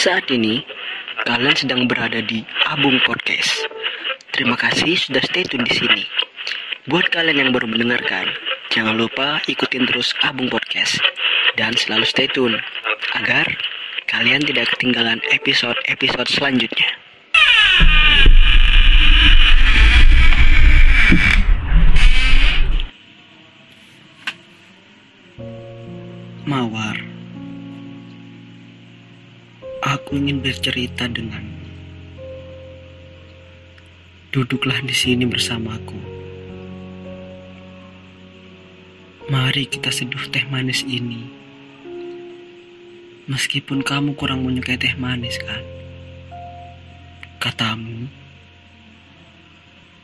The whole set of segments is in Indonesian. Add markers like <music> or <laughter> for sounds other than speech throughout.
Saat ini, kalian sedang berada di Abung Podcast. Terima kasih sudah stay tune di sini. Buat kalian yang baru mendengarkan, jangan lupa ikutin terus Abung Podcast dan selalu stay tune agar kalian tidak ketinggalan episode-episode selanjutnya. Mawar, aku ingin bercerita dengan Duduklah di sini bersamaku. Mari kita seduh teh manis ini. Meskipun kamu kurang menyukai teh manis kan? Katamu,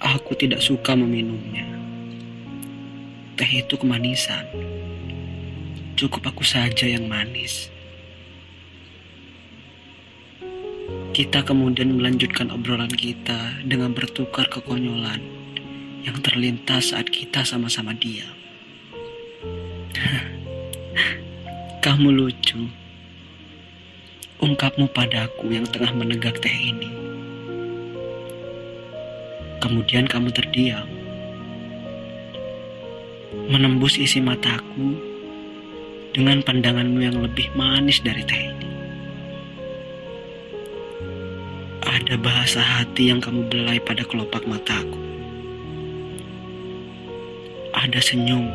aku tidak suka meminumnya. Teh itu kemanisan. Cukup aku saja yang manis. Kita kemudian melanjutkan obrolan kita dengan bertukar kekonyolan yang terlintas saat kita sama-sama diam. <laughs> Kamu lucu. Ungkapmu padaku yang tengah menegak teh ini. Kemudian kamu terdiam. Menembus isi mataku dengan pandanganmu yang lebih manis dari teh ini. Ada bahasa hati yang kamu belai pada kelopak mataku. Ada senyum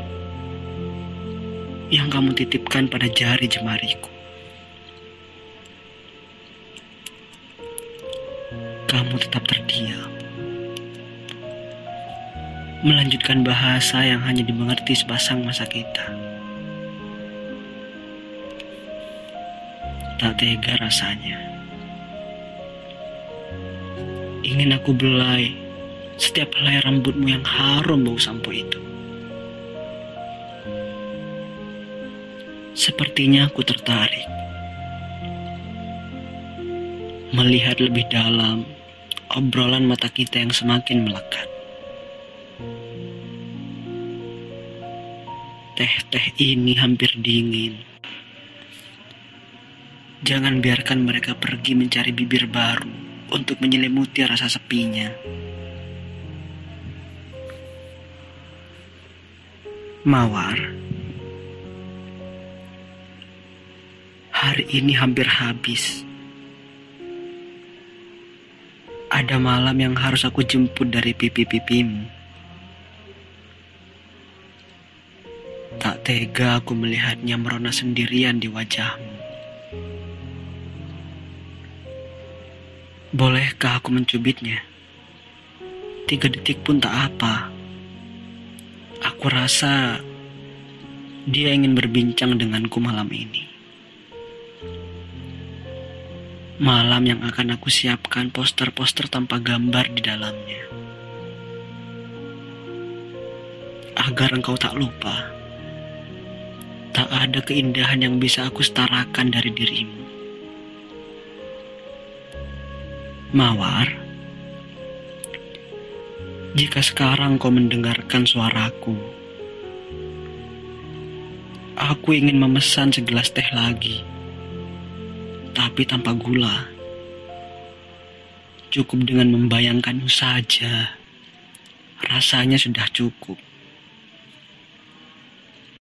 yang kamu titipkan pada jari jemariku. Kamu tetap terdiam. Melanjutkan bahasa yang hanya dimengerti sepasang masa kita. Tak tega rasanya. Ingin aku belai setiap helai rambutmu yang harum bau sampo itu. Sepertinya aku tertarik. Melihat lebih dalam obrolan mata kita yang semakin melekat. Teh-teh ini hampir dingin. Jangan biarkan mereka pergi mencari bibir baru untuk menyelimuti rasa sepinya. Mawar, hari ini hampir habis. Ada malam yang harus aku jemput dari pipi-pipimu. Tak tega aku melihatnya merona sendirian di wajahmu. Bolehkah aku mencubitnya? Tiga detik pun tak apa. Aku rasa dia ingin berbincang denganku malam ini. Malam yang akan aku siapkan poster-poster tanpa gambar di dalamnya. Agar engkau tak lupa. Tak ada keindahan yang bisa aku setarakan dari dirimu. Mawar, jika sekarang kau mendengarkan suaraku, aku ingin memesan segelas teh lagi, tapi tanpa gula. Cukup dengan membayangkanmu saja, rasanya sudah cukup.